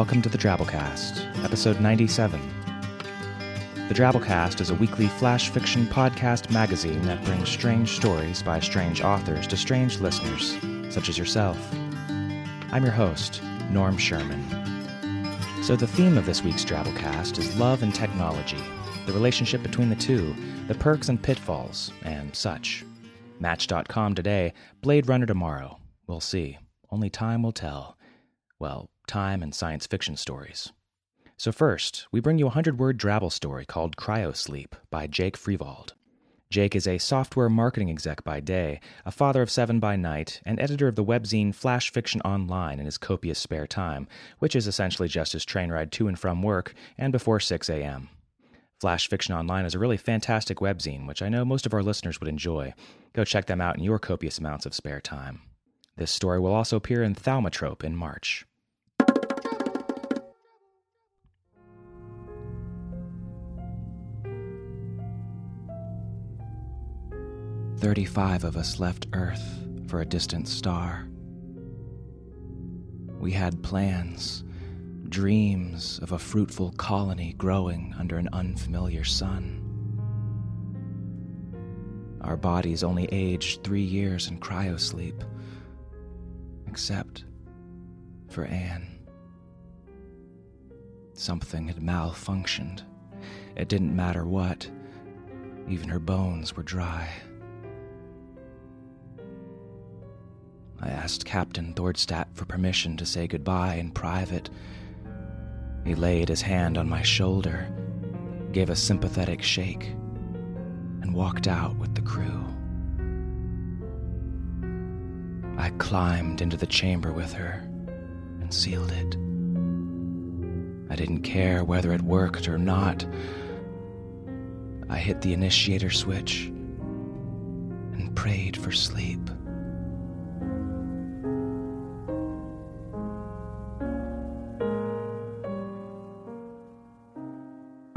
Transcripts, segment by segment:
Welcome to the Drabblecast, episode 97. The Drabblecast is a weekly flash fiction podcast magazine that brings strange stories by strange authors to strange listeners, such as yourself. I'm your host, Norm Sherman. So, the theme of this week's Drabblecast is love and technology, the relationship between the two, the perks and pitfalls, and such. Match.com today, Blade Runner tomorrow. We'll see. Only time will tell. Well, time and science fiction stories. So, first, we bring you a 100 word Drabble story called Cryosleep by Jake Freivald. Jake is a software marketing exec by day, a father of seven by night, and editor of the webzine Flash Fiction Online in his copious spare time, which is essentially just his train ride to and from work and before 6 a.m. Flash Fiction Online is a really fantastic webzine, which I know most of our listeners would enjoy. Go check them out in your copious amounts of spare time. This story will also appear in Thaumatrope in March. Thirty-five of us left Earth for a distant star. We had plans, dreams of a fruitful colony growing under an unfamiliar sun. Our bodies only aged three years in cryosleep, except for Anne. Something had malfunctioned. It didn't matter what, even her bones were dry. I asked Captain Thordstadt for permission to say goodbye in private. He laid his hand on my shoulder, gave a sympathetic shake, and walked out with the crew. I climbed into the chamber with her and sealed it. I didn't care whether it worked or not. I hit the initiator switch and prayed for sleep.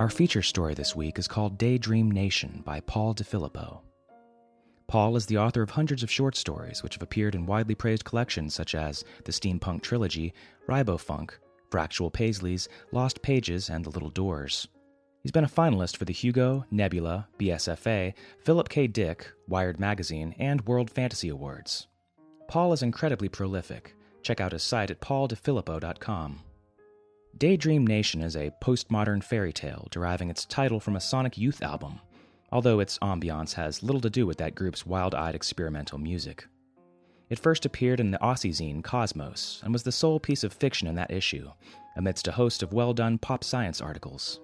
Our feature story this week is called Daydream Nation by Paul Di Filippo. Paul is the author of hundreds of short stories which have appeared in widely praised collections such as the Steampunk Trilogy, Ribofunk, Fractal Paisleys, Lost Pages, and The Little Doors. He's been a finalist for the Hugo, Nebula, BSFA, Philip K. Dick, Wired Magazine, and World Fantasy Awards. Paul is incredibly prolific. Check out his site at pauldefilippo.com. Daydream Nation is a postmodern fairy tale deriving its title from a Sonic Youth album, although its ambiance has little to do with that group's wild eyed experimental music. It first appeared in the Aussie zine Cosmos and was the sole piece of fiction in that issue, amidst a host of well done pop science articles.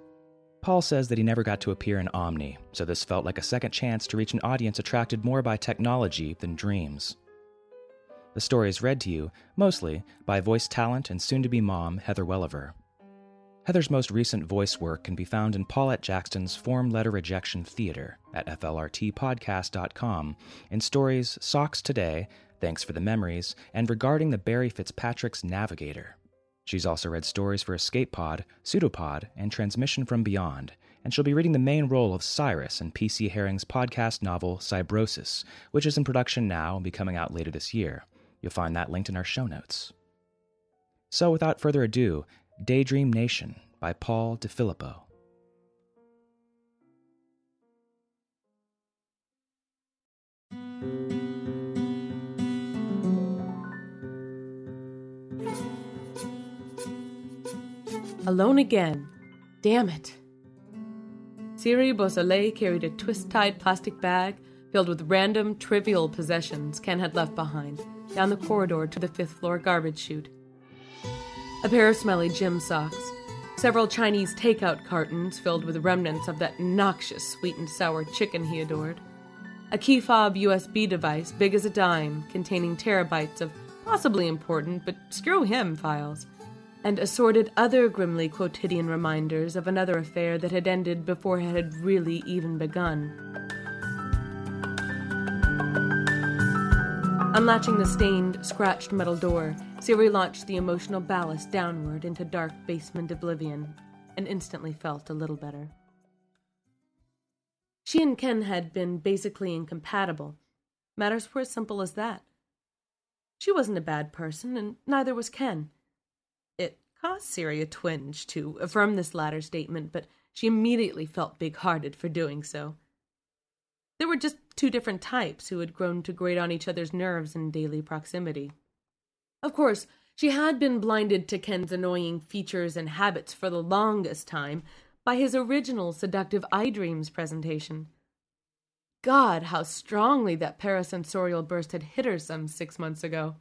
Paul says that he never got to appear in Omni, so this felt like a second chance to reach an audience attracted more by technology than dreams. The story is read to you, mostly, by voice talent and soon to be mom Heather Welliver. Heather's most recent voice work can be found in Paulette Jackson's Form Letter Rejection Theater at FLRTpodcast.com in stories Socks Today, Thanks for the Memories, and Regarding the Barry Fitzpatrick's Navigator. She's also read stories for Escape Pod, Pseudopod, and Transmission from Beyond, and she'll be reading the main role of Cyrus in P.C. Haring's podcast novel Cybrosis, which is in production now and be coming out later this year. You'll find that linked in our show notes. So, without further ado, Daydream Nation by Paul Di Filippo. Alone again. Damn it. Siri Beausoleil carried a twist tied plastic bag filled with random, trivial possessions Ken had left behind down the corridor to the fifth floor garbage chute a pair of smelly gym socks, several Chinese takeout cartons filled with remnants of that noxious sweet and sour chicken he adored, a key fob USB device big as a dime containing terabytes of possibly important but screw him files and assorted other grimly quotidian reminders of another affair that had ended before it had really even begun. Unlatching the stained, scratched metal door, Siri launched the emotional ballast downward into dark basement oblivion and instantly felt a little better. She and Ken had been basically incompatible. Matters were as simple as that. She wasn't a bad person, and neither was Ken It caused Siri a twinge to affirm this latter statement, but she immediately felt big hearted for doing so. There were just two different types who had grown to grate on each other's nerves in daily proximity. Of course, she had been blinded to Ken's annoying features and habits for the longest time by his original seductive iDreams presentation. God, how strongly that parasensorial burst had hit her some six months ago.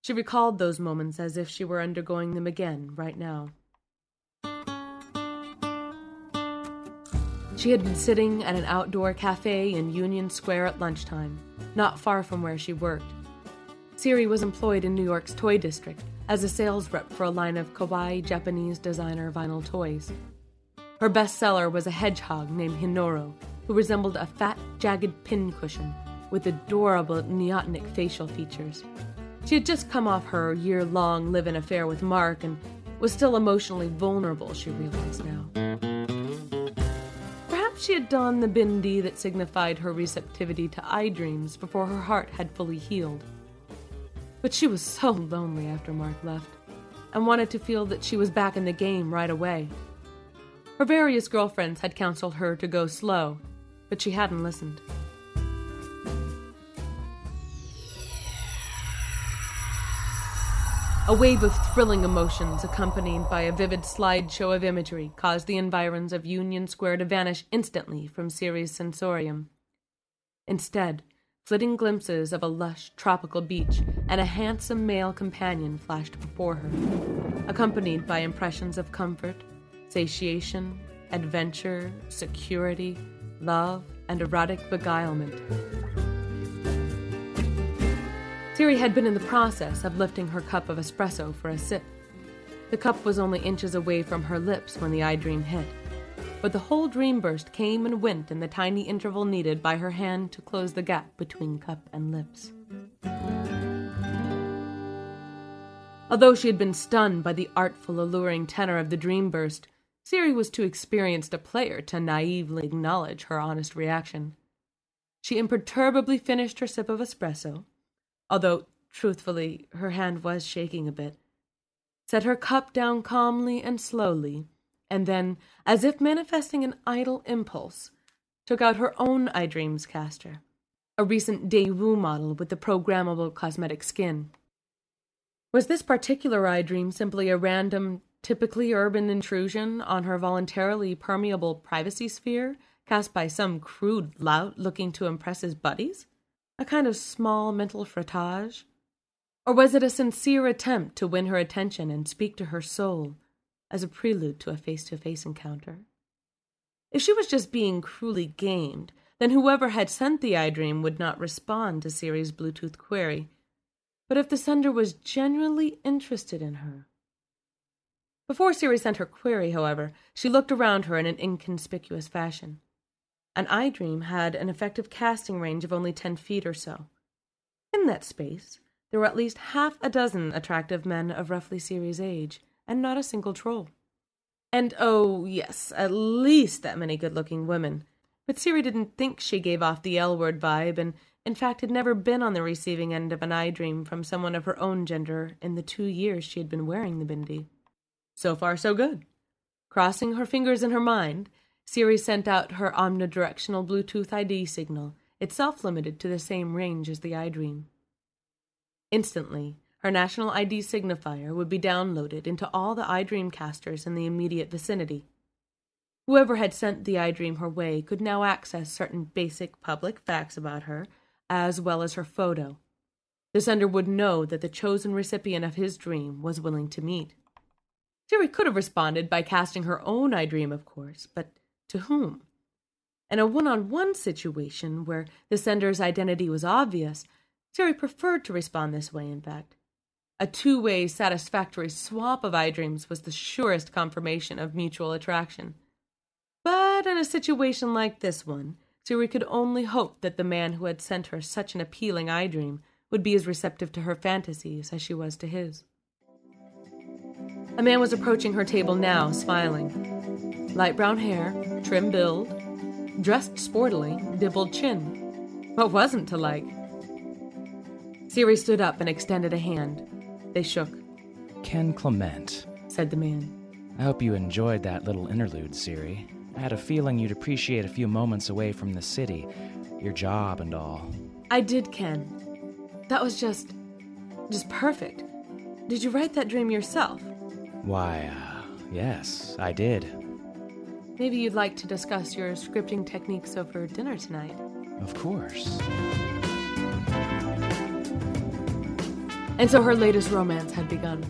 She recalled those moments as if she were undergoing them again right now. She had been sitting at an outdoor cafe in Union Square at lunchtime, not far from where she worked. Siri was employed in New York's toy district as a sales rep for a line of kawaii Japanese designer vinyl toys. Her bestseller was a hedgehog named Hinoro, who resembled a fat, jagged pincushion with adorable neotenic facial features. She had just come off her year long live in affair with Mark and was still emotionally vulnerable, she realized now. Perhaps she had donned the bindi that signified her receptivity to iDreams before her heart had fully healed. But she was so lonely after Mark left and wanted to feel that she was back in the game right away. Her various girlfriends had counseled her to go slow, but she hadn't listened. A wave of thrilling emotions, accompanied by a vivid slideshow of imagery, caused the environs of Union Square to vanish instantly from Siri's sensorium. Instead, flitting glimpses of a lush tropical beach and a handsome male companion flashed before her, accompanied by impressions of comfort, satiation, adventure, security, love, and erotic beguilement. Siri had been in the process of lifting her cup of espresso for a sip. The cup was only inches away from her lips when the iDream hit, but the whole dream burst came and went in the tiny interval needed by her hand to close the gap between cup and lips. Although she had been stunned by the artful, alluring tenor of the dream burst, Siri was too experienced a player to naively acknowledge her honest reaction. She imperturbably finished her sip of espresso, although, truthfully, her hand was shaking a bit, set her cup down calmly and slowly, and then, as if manifesting an idle impulse, took out her own eye iDreams caster, a recent Daewoo model with the programmable cosmetic skin. Was this particular iDream simply a random, typically urban intrusion on her voluntarily permeable privacy sphere cast by some crude lout looking to impress his buddies? a kind of small mental frottage? Or was it a sincere attempt to win her attention and speak to her soul as a prelude to a face to face encounter? If she was just being cruelly gamed, then whoever had sent the iDream would not respond to Siri's Bluetooth query. But if the sender was genuinely interested in her. Before Siri sent her query, however, she looked around her in an inconspicuous fashion. An iDream had an effective casting range of only 10 feet or so. In that space, there were at least half a dozen attractive men of roughly Siri's age, and not a single troll. And oh, yes, at least that many good looking women. But Siri didn't think she gave off the L word vibe, and in fact had never been on the receiving end of an iDream from someone of her own gender in the two years she had been wearing the bindi. So far, so good. Crossing her fingers in her mind, Siri sent out her omnidirectional Bluetooth ID signal itself limited to the same range as the iDream. Instantly, her national ID signifier would be downloaded into all the iDreamcasters in the immediate vicinity. Whoever had sent the iDream her way could now access certain basic public facts about her, as well as her photo. The sender would know that the chosen recipient of his dream was willing to meet. Siri could have responded by casting her own iDream, of course, but to whom? In a one on one situation where the sender's identity was obvious, Siri preferred to respond this way, in fact. A two way satisfactory swap of iDreams was the surest confirmation of mutual attraction. But in a situation like this one, Siri could only hope that the man who had sent her such an appealing iDream would be as receptive to her fantasies as she was to his. A man was approaching her table now, smiling. Light brown hair, trim build, dressed sportily, dimpled chin. What wasn't to like? Siri stood up and extended a hand. They shook. Ken Clement, said the man. I hope you enjoyed that little interlude, Siri. I had a feeling you'd appreciate a few moments away from the city, your job and all. I did, Ken. That was just. just perfect. Did you write that dream yourself? Why, uh, yes, I did. Maybe you'd like to discuss your scripting techniques over dinner tonight. Of course. And so her latest romance had begun.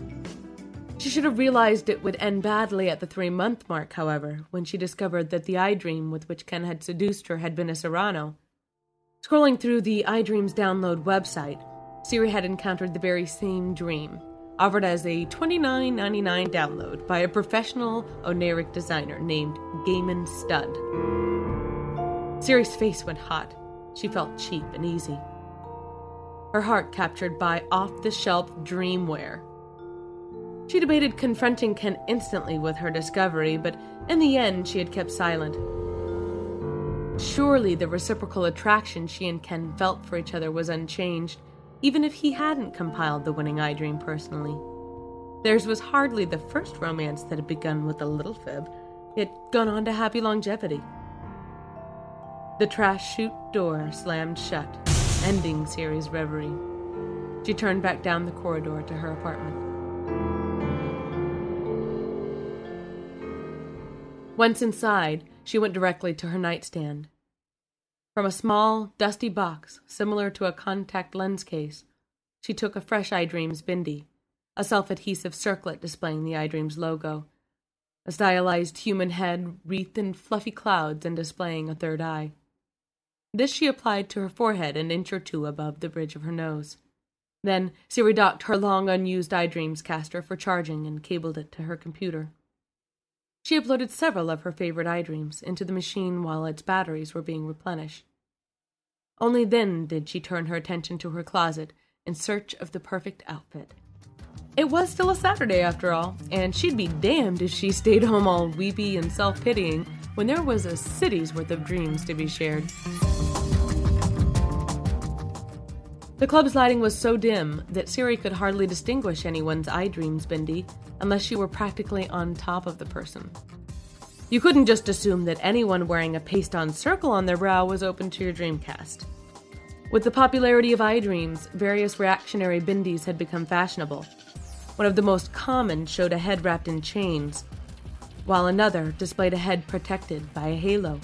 She should have realized it would end badly at the three month mark, however, when she discovered that the iDream with which Ken had seduced her had been a Cyrano. Scrolling through the iDreams download website, Siri had encountered the very same dream, offered as a $29.99 download by a professional oniric designer named Gaiman Stud. Siri's face went hot. She felt cheap and easy her heart captured by off the shelf dreamwear. She debated confronting Ken instantly with her discovery, but in the end, she had kept silent. Surely the reciprocal attraction she and Ken felt for each other was unchanged, even if he hadn't compiled the winning iDream personally. Theirs was hardly the first romance that had begun with a little fib, yet gone on to happy longevity. The trash chute door slammed shut ending Siri's reverie. She turned back down the corridor to her apartment. Once inside, she went directly to her nightstand. From a small, dusty box, similar to a contact lens case, she took a fresh iDreams bindi, a self adhesive circlet displaying the iDreams logo, a stylized human head wreathed in fluffy clouds and displaying a third eye. This she applied to her forehead an inch or two above the bridge of her nose. Then Siri docked her long unused iDreams caster for charging and cabled it to her computer. She uploaded several of her favorite iDreams into the machine while its batteries were being replenished. Only then did she turn her attention to her closet in search of the perfect outfit. It was still a Saturday after all, and she'd be damned if she stayed home all weepy and self pitying when there was a city's worth of dreams to be shared. The club's lighting was so dim that Siri could hardly distinguish anyone's iDreams bindi unless she were practically on top of the person. You couldn't just assume that anyone wearing a paste on circle on their brow was open to your Dreamcast. With the popularity of iDreams, various reactionary bindis had become fashionable. One of the most common showed a head wrapped in chains, while another displayed a head protected by a halo.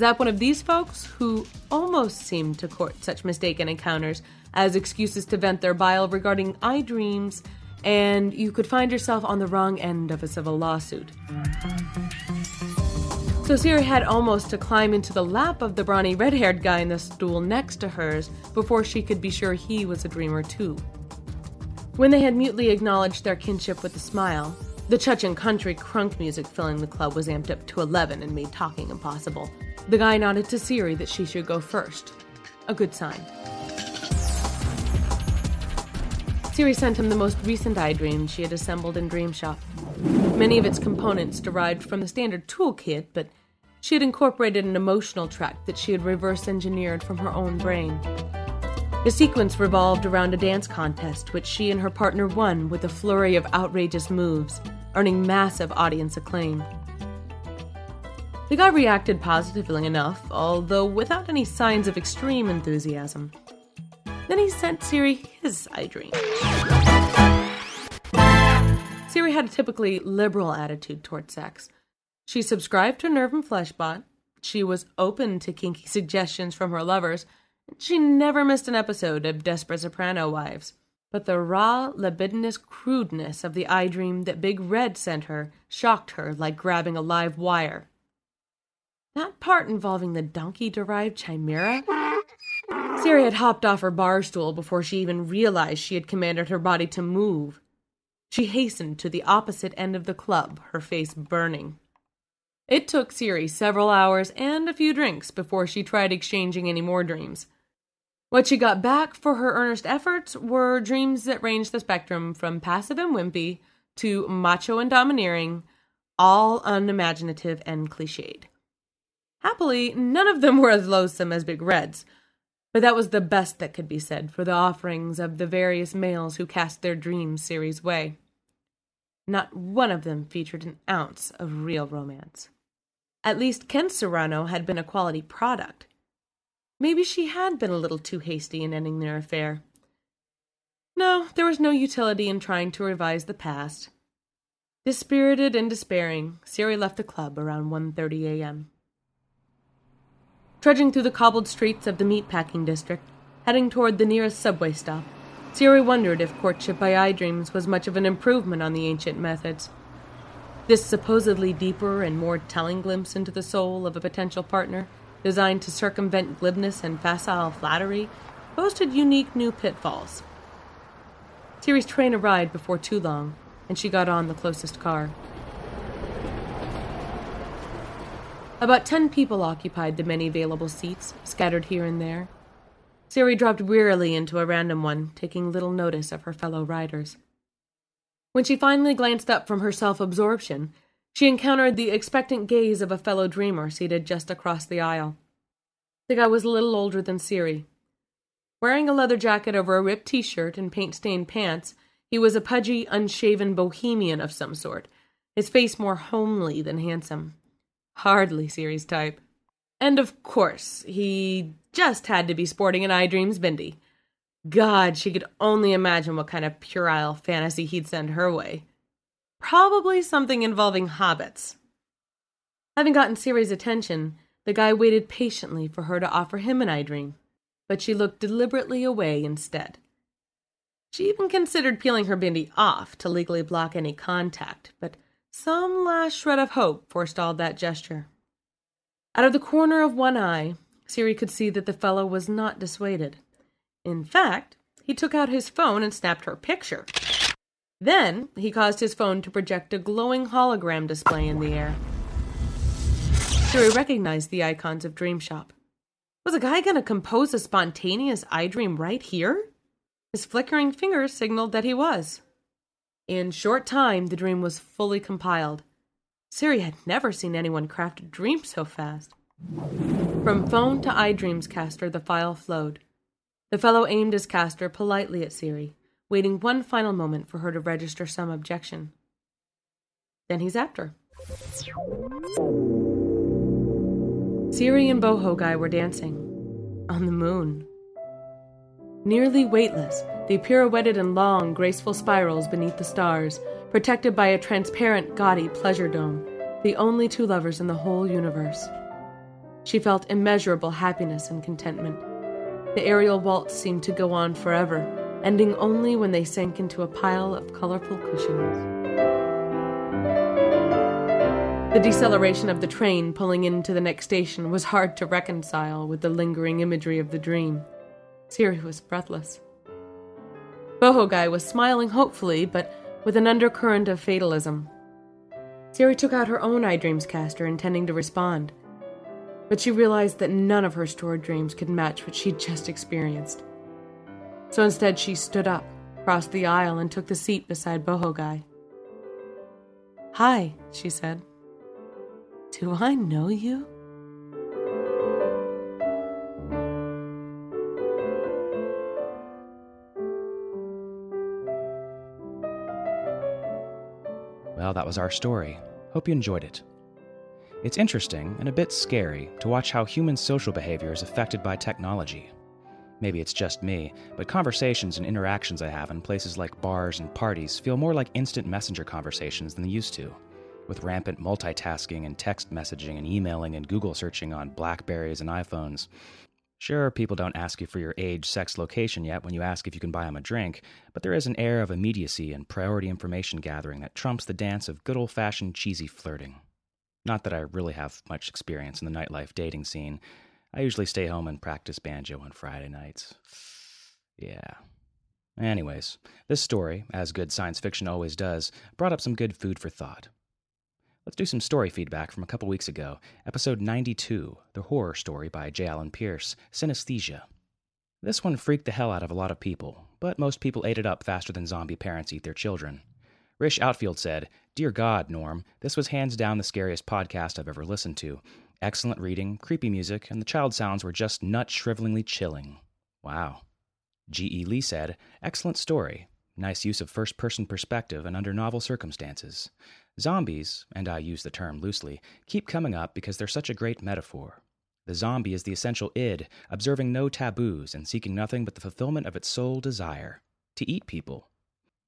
Zap one of these folks who almost seemed to court such mistaken encounters as excuses to vent their bile regarding iDreams, and you could find yourself on the wrong end of a civil lawsuit. So Siri had almost to climb into the lap of the brawny red haired guy in the stool next to hers before she could be sure he was a dreamer too. When they had mutely acknowledged their kinship with a smile, the Chechen country crunk music filling the club was amped up to 11 and made talking impossible. The guy nodded to Siri that she should go first. A good sign. Siri sent him the most recent iDream she had assembled in Dreamshop. Many of its components derived from the standard toolkit, but she had incorporated an emotional track that she had reverse engineered from her own brain. The sequence revolved around a dance contest, which she and her partner won with a flurry of outrageous moves earning massive audience acclaim. The guy reacted positively enough, although without any signs of extreme enthusiasm. Then he sent Siri his iDream. Siri had a typically liberal attitude toward sex. She subscribed to Nerve and Fleshbot. She was open to kinky suggestions from her lovers. and She never missed an episode of Desperate Soprano Wives. But the raw, libidinous crudeness of the iDream that Big Red sent her shocked her like grabbing a live wire. That part involving the donkey derived chimera? Siri had hopped off her bar stool before she even realized she had commanded her body to move. She hastened to the opposite end of the club, her face burning. It took Siri several hours and a few drinks before she tried exchanging any more dreams. What she got back for her earnest efforts were dreams that ranged the spectrum from passive and wimpy to macho and domineering, all unimaginative and cliched. Happily, none of them were as loathsome as Big Red's, but that was the best that could be said for the offerings of the various males who cast their dreams Siri's way. Not one of them featured an ounce of real romance. At least Ken Cyrano had been a quality product. Maybe she had been a little too hasty in ending their affair. No, there was no utility in trying to revise the past. Dispirited and despairing, Siri left the club around 1:30 a.m. Trudging through the cobbled streets of the meatpacking district, heading toward the nearest subway stop, Siri wondered if courtship by iDreams was much of an improvement on the ancient methods. This supposedly deeper and more telling glimpse into the soul of a potential partner, designed to circumvent glibness and facile flattery, boasted unique new pitfalls. Siri's train arrived before too long, and she got on the closest car. About ten people occupied the many available seats, scattered here and there. Siri dropped wearily into a random one, taking little notice of her fellow riders. When she finally glanced up from her self absorption, she encountered the expectant gaze of a fellow dreamer seated just across the aisle. The guy was a little older than Siri. Wearing a leather jacket over a ripped t shirt and paint stained pants, he was a pudgy, unshaven bohemian of some sort, his face more homely than handsome. Hardly Siri's type. And of course, he just had to be sporting an iDreams Bindi. God, she could only imagine what kind of puerile fantasy he'd send her way. Probably something involving hobbits. Having gotten Siri's attention, the guy waited patiently for her to offer him an iDream, but she looked deliberately away instead. She even considered peeling her bindi off to legally block any contact, but some last shred of hope forestalled that gesture. Out of the corner of one eye, Siri could see that the fellow was not dissuaded. In fact, he took out his phone and snapped her picture. Then he caused his phone to project a glowing hologram display in the air. Siri recognized the icons of Dream Shop. Was a guy going to compose a spontaneous iDream right here? His flickering fingers signaled that he was. In short time, the dream was fully compiled. Siri had never seen anyone craft a dream so fast. From phone to iDreams caster, the file flowed. The fellow aimed his caster politely at Siri, waiting one final moment for her to register some objection. Then he zapped her. Siri and Boho Guy were dancing on the moon. Nearly weightless, they pirouetted in long, graceful spirals beneath the stars, protected by a transparent, gaudy pleasure dome, the only two lovers in the whole universe. She felt immeasurable happiness and contentment. The aerial waltz seemed to go on forever, ending only when they sank into a pile of colorful cushions. The deceleration of the train pulling into the next station was hard to reconcile with the lingering imagery of the dream. Siri was breathless. Boho Guy was smiling hopefully, but with an undercurrent of fatalism. Siri took out her own iDreams caster, intending to respond. But she realized that none of her stored dreams could match what she'd just experienced. So instead, she stood up, crossed the aisle, and took the seat beside Boho Guy. Hi, she said. Do I know you? Well, that was our story. Hope you enjoyed it. It's interesting and a bit scary to watch how human social behavior is affected by technology. Maybe it's just me, but conversations and interactions I have in places like bars and parties feel more like instant messenger conversations than they used to, with rampant multitasking and text messaging and emailing and Google searching on Blackberries and iPhones. Sure, people don't ask you for your age, sex, location yet when you ask if you can buy them a drink, but there is an air of immediacy and priority information gathering that trumps the dance of good old fashioned cheesy flirting. Not that I really have much experience in the nightlife dating scene. I usually stay home and practice banjo on Friday nights. Yeah. Anyways, this story, as good science fiction always does, brought up some good food for thought. Let's do some story feedback from a couple weeks ago, episode 92, The Horror Story by J. Allen Pierce, Synesthesia. This one freaked the hell out of a lot of people, but most people ate it up faster than zombie parents eat their children. Rish Outfield said, Dear God, Norm, this was hands down the scariest podcast I've ever listened to, Excellent reading, creepy music, and the child sounds were just nut shrivelingly chilling. Wow. G.E. Lee said, Excellent story. Nice use of first person perspective and under novel circumstances. Zombies, and I use the term loosely, keep coming up because they're such a great metaphor. The zombie is the essential id, observing no taboos and seeking nothing but the fulfillment of its sole desire to eat people.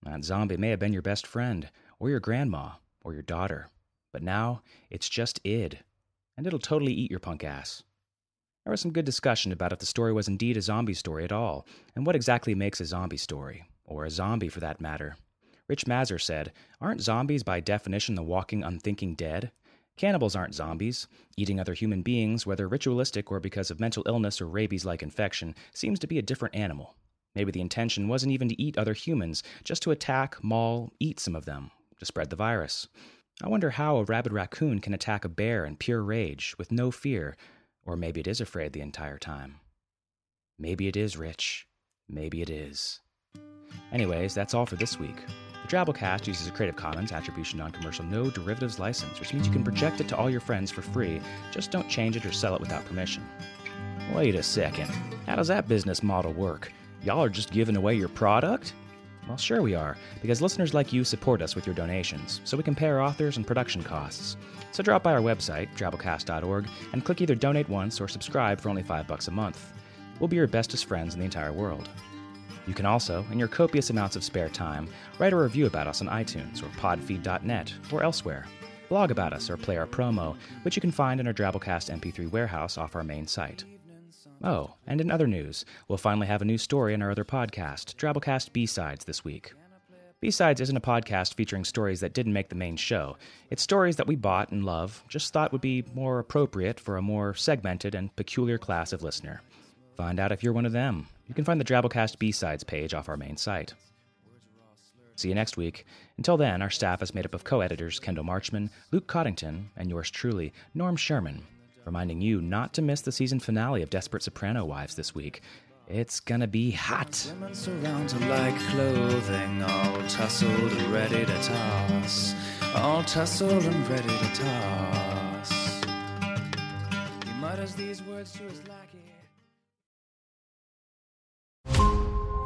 That zombie may have been your best friend, or your grandma, or your daughter. But now, it's just id and it'll totally eat your punk ass. There was some good discussion about if the story was indeed a zombie story at all, and what exactly makes a zombie story, or a zombie for that matter. Rich Mazur said, Aren't zombies by definition the walking, unthinking dead? Cannibals aren't zombies. Eating other human beings, whether ritualistic or because of mental illness or rabies like infection, seems to be a different animal. Maybe the intention wasn't even to eat other humans, just to attack, maul, eat some of them, to spread the virus. I wonder how a rabid raccoon can attack a bear in pure rage, with no fear, or maybe it is afraid the entire time. Maybe it is, Rich. Maybe it is. Anyways, that's all for this week. The Drabblecast uses a Creative Commons Attribution Non Commercial No Derivatives license, which means you can project it to all your friends for free, just don't change it or sell it without permission. Wait a second. How does that business model work? Y'all are just giving away your product? Well, sure we are, because listeners like you support us with your donations, so we can pay our authors and production costs. So drop by our website, drabblecast.org, and click either donate once or subscribe for only five bucks a month. We'll be your bestest friends in the entire world. You can also, in your copious amounts of spare time, write a review about us on iTunes or podfeed.net or elsewhere. Blog about us or play our promo, which you can find in our Drabblecast MP3 warehouse off our main site. Oh, and in other news, we'll finally have a new story in our other podcast, Drabblecast B-Sides, this week. B-Sides isn't a podcast featuring stories that didn't make the main show. It's stories that we bought and love, just thought would be more appropriate for a more segmented and peculiar class of listener. Find out if you're one of them. You can find the Drabblecast B-Sides page off our main site. See you next week. Until then, our staff is made up of co-editors Kendall Marchman, Luke Coddington, and yours truly, Norm Sherman reminding you not to miss the season finale of Desperate Soprano Wives this week. It's gonna be hot. Women surround like clothing, all tussled and ready to toss. All tussled and ready to toss. He mutters these words to his lackey.